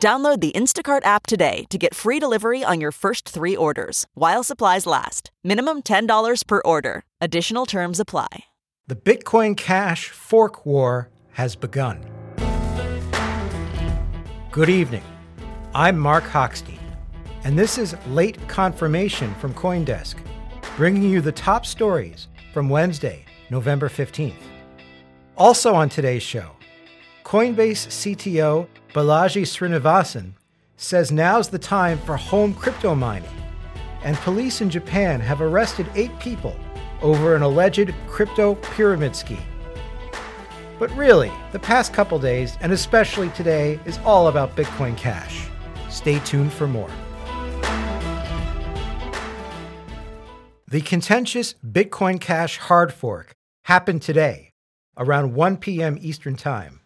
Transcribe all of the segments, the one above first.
Download the Instacart app today to get free delivery on your first three orders while supplies last. Minimum $10 per order. Additional terms apply. The Bitcoin Cash fork war has begun. Good evening. I'm Mark Hochstein, and this is Late Confirmation from Coindesk, bringing you the top stories from Wednesday, November 15th. Also on today's show, Coinbase CTO Balaji Srinivasan says now's the time for home crypto mining, and police in Japan have arrested eight people over an alleged crypto pyramid scheme. But really, the past couple days, and especially today, is all about Bitcoin Cash. Stay tuned for more. The contentious Bitcoin Cash hard fork happened today, around 1 p.m. Eastern Time.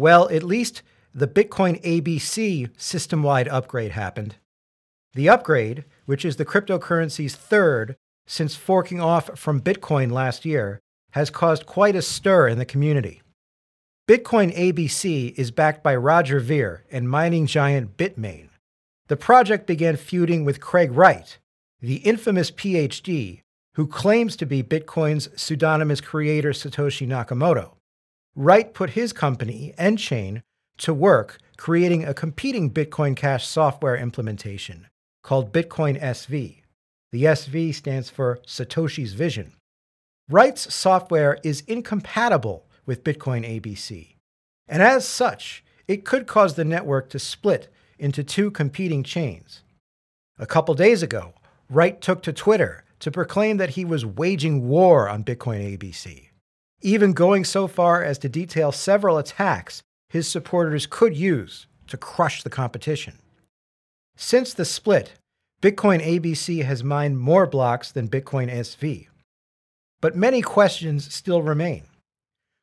Well, at least the Bitcoin ABC system wide upgrade happened. The upgrade, which is the cryptocurrency's third since forking off from Bitcoin last year, has caused quite a stir in the community. Bitcoin ABC is backed by Roger Ver and mining giant Bitmain. The project began feuding with Craig Wright, the infamous PhD who claims to be Bitcoin's pseudonymous creator Satoshi Nakamoto. Wright put his company, nChain, to work creating a competing Bitcoin Cash software implementation called Bitcoin SV. The SV stands for Satoshi's Vision. Wright's software is incompatible with Bitcoin ABC, and as such, it could cause the network to split into two competing chains. A couple days ago, Wright took to Twitter to proclaim that he was waging war on Bitcoin ABC, even going so far as to detail several attacks his supporters could use to crush the competition. Since the split, Bitcoin ABC has mined more blocks than Bitcoin SV. But many questions still remain.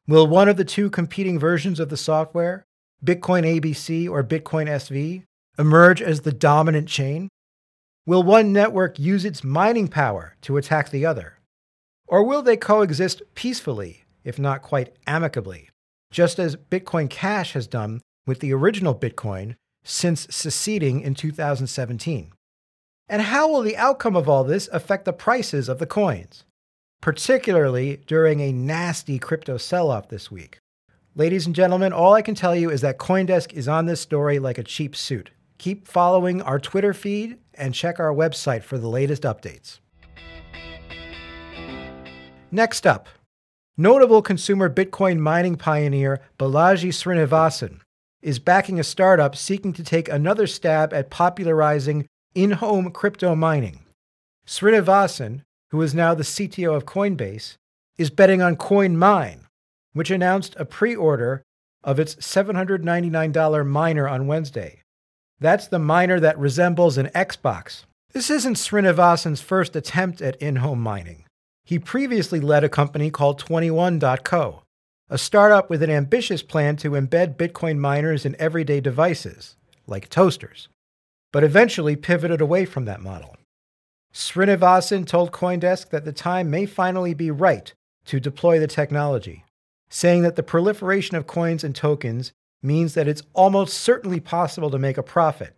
Will one of the two competing versions of the software, Bitcoin ABC or Bitcoin SV, emerge as the dominant chain? Will one network use its mining power to attack the other? Or will they coexist peacefully, if not quite amicably? just as Bitcoin Cash has done with the original Bitcoin since seceding in 2017. And how will the outcome of all this affect the prices of the coins, particularly during a nasty crypto sell off this week? Ladies and gentlemen, all I can tell you is that Coindesk is on this story like a cheap suit. Keep following our Twitter feed and check our website for the latest updates. Next up, Notable consumer Bitcoin mining pioneer Balaji Srinivasan is backing a startup seeking to take another stab at popularizing in home crypto mining. Srinivasan, who is now the CTO of Coinbase, is betting on CoinMine, which announced a pre order of its $799 miner on Wednesday. That's the miner that resembles an Xbox. This isn't Srinivasan's first attempt at in home mining. He previously led a company called 21.co, a startup with an ambitious plan to embed Bitcoin miners in everyday devices, like toasters, but eventually pivoted away from that model. Srinivasan told Coindesk that the time may finally be right to deploy the technology, saying that the proliferation of coins and tokens means that it's almost certainly possible to make a profit,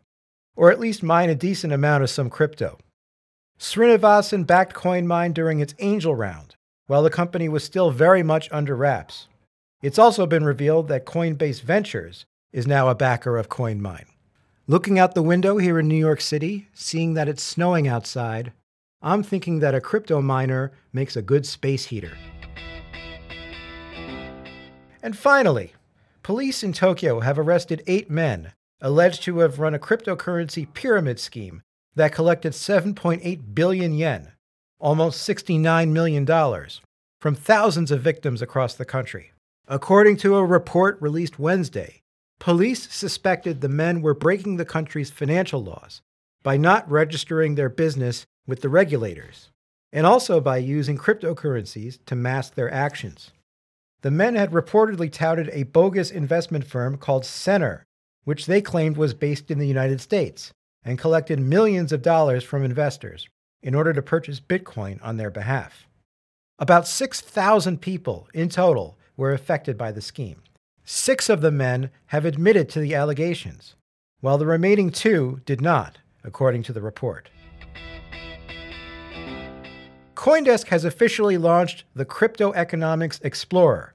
or at least mine a decent amount of some crypto. Srinivasan backed CoinMine during its angel round, while the company was still very much under wraps. It's also been revealed that Coinbase Ventures is now a backer of CoinMine. Looking out the window here in New York City, seeing that it's snowing outside, I'm thinking that a crypto miner makes a good space heater. And finally, police in Tokyo have arrested eight men alleged to have run a cryptocurrency pyramid scheme that collected 7.8 billion yen, almost $69 million, from thousands of victims across the country. According to a report released Wednesday, police suspected the men were breaking the country's financial laws by not registering their business with the regulators, and also by using cryptocurrencies to mask their actions. The men had reportedly touted a bogus investment firm called Center, which they claimed was based in the United States, and collected millions of dollars from investors in order to purchase Bitcoin on their behalf. About 6,000 people in total were affected by the scheme. Six of the men have admitted to the allegations, while the remaining two did not, according to the report. Coindesk has officially launched the Crypto Economics Explorer,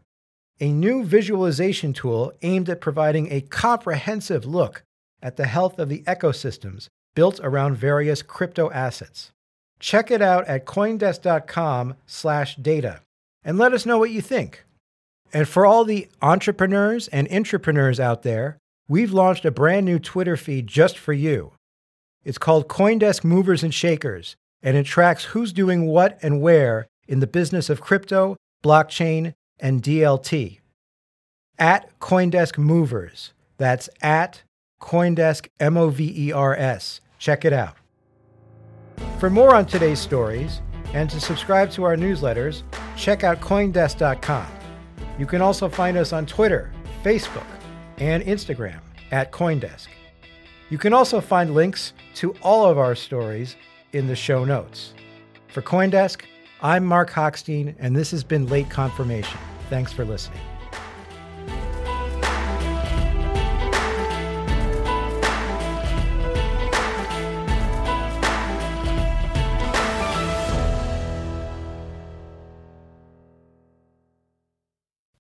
a new visualization tool aimed at providing a comprehensive look at the health of the ecosystems built around various crypto assets. Check it out at coindesk.com/data and let us know what you think. And for all the entrepreneurs and intrapreneurs out there, we've launched a brand new Twitter feed just for you. It's called Coindesk Movers and Shakers, and it tracks who's doing what and where in the business of crypto, blockchain, and DLT. At Coindesk Movers. That's at Coindesk M O V E R S. Check it out. For more on today's stories and to subscribe to our newsletters, check out Coindesk.com. You can also find us on Twitter, Facebook, and Instagram at Coindesk. You can also find links to all of our stories in the show notes. For Coindesk, I'm Mark Hochstein, and this has been Late Confirmation. Thanks for listening.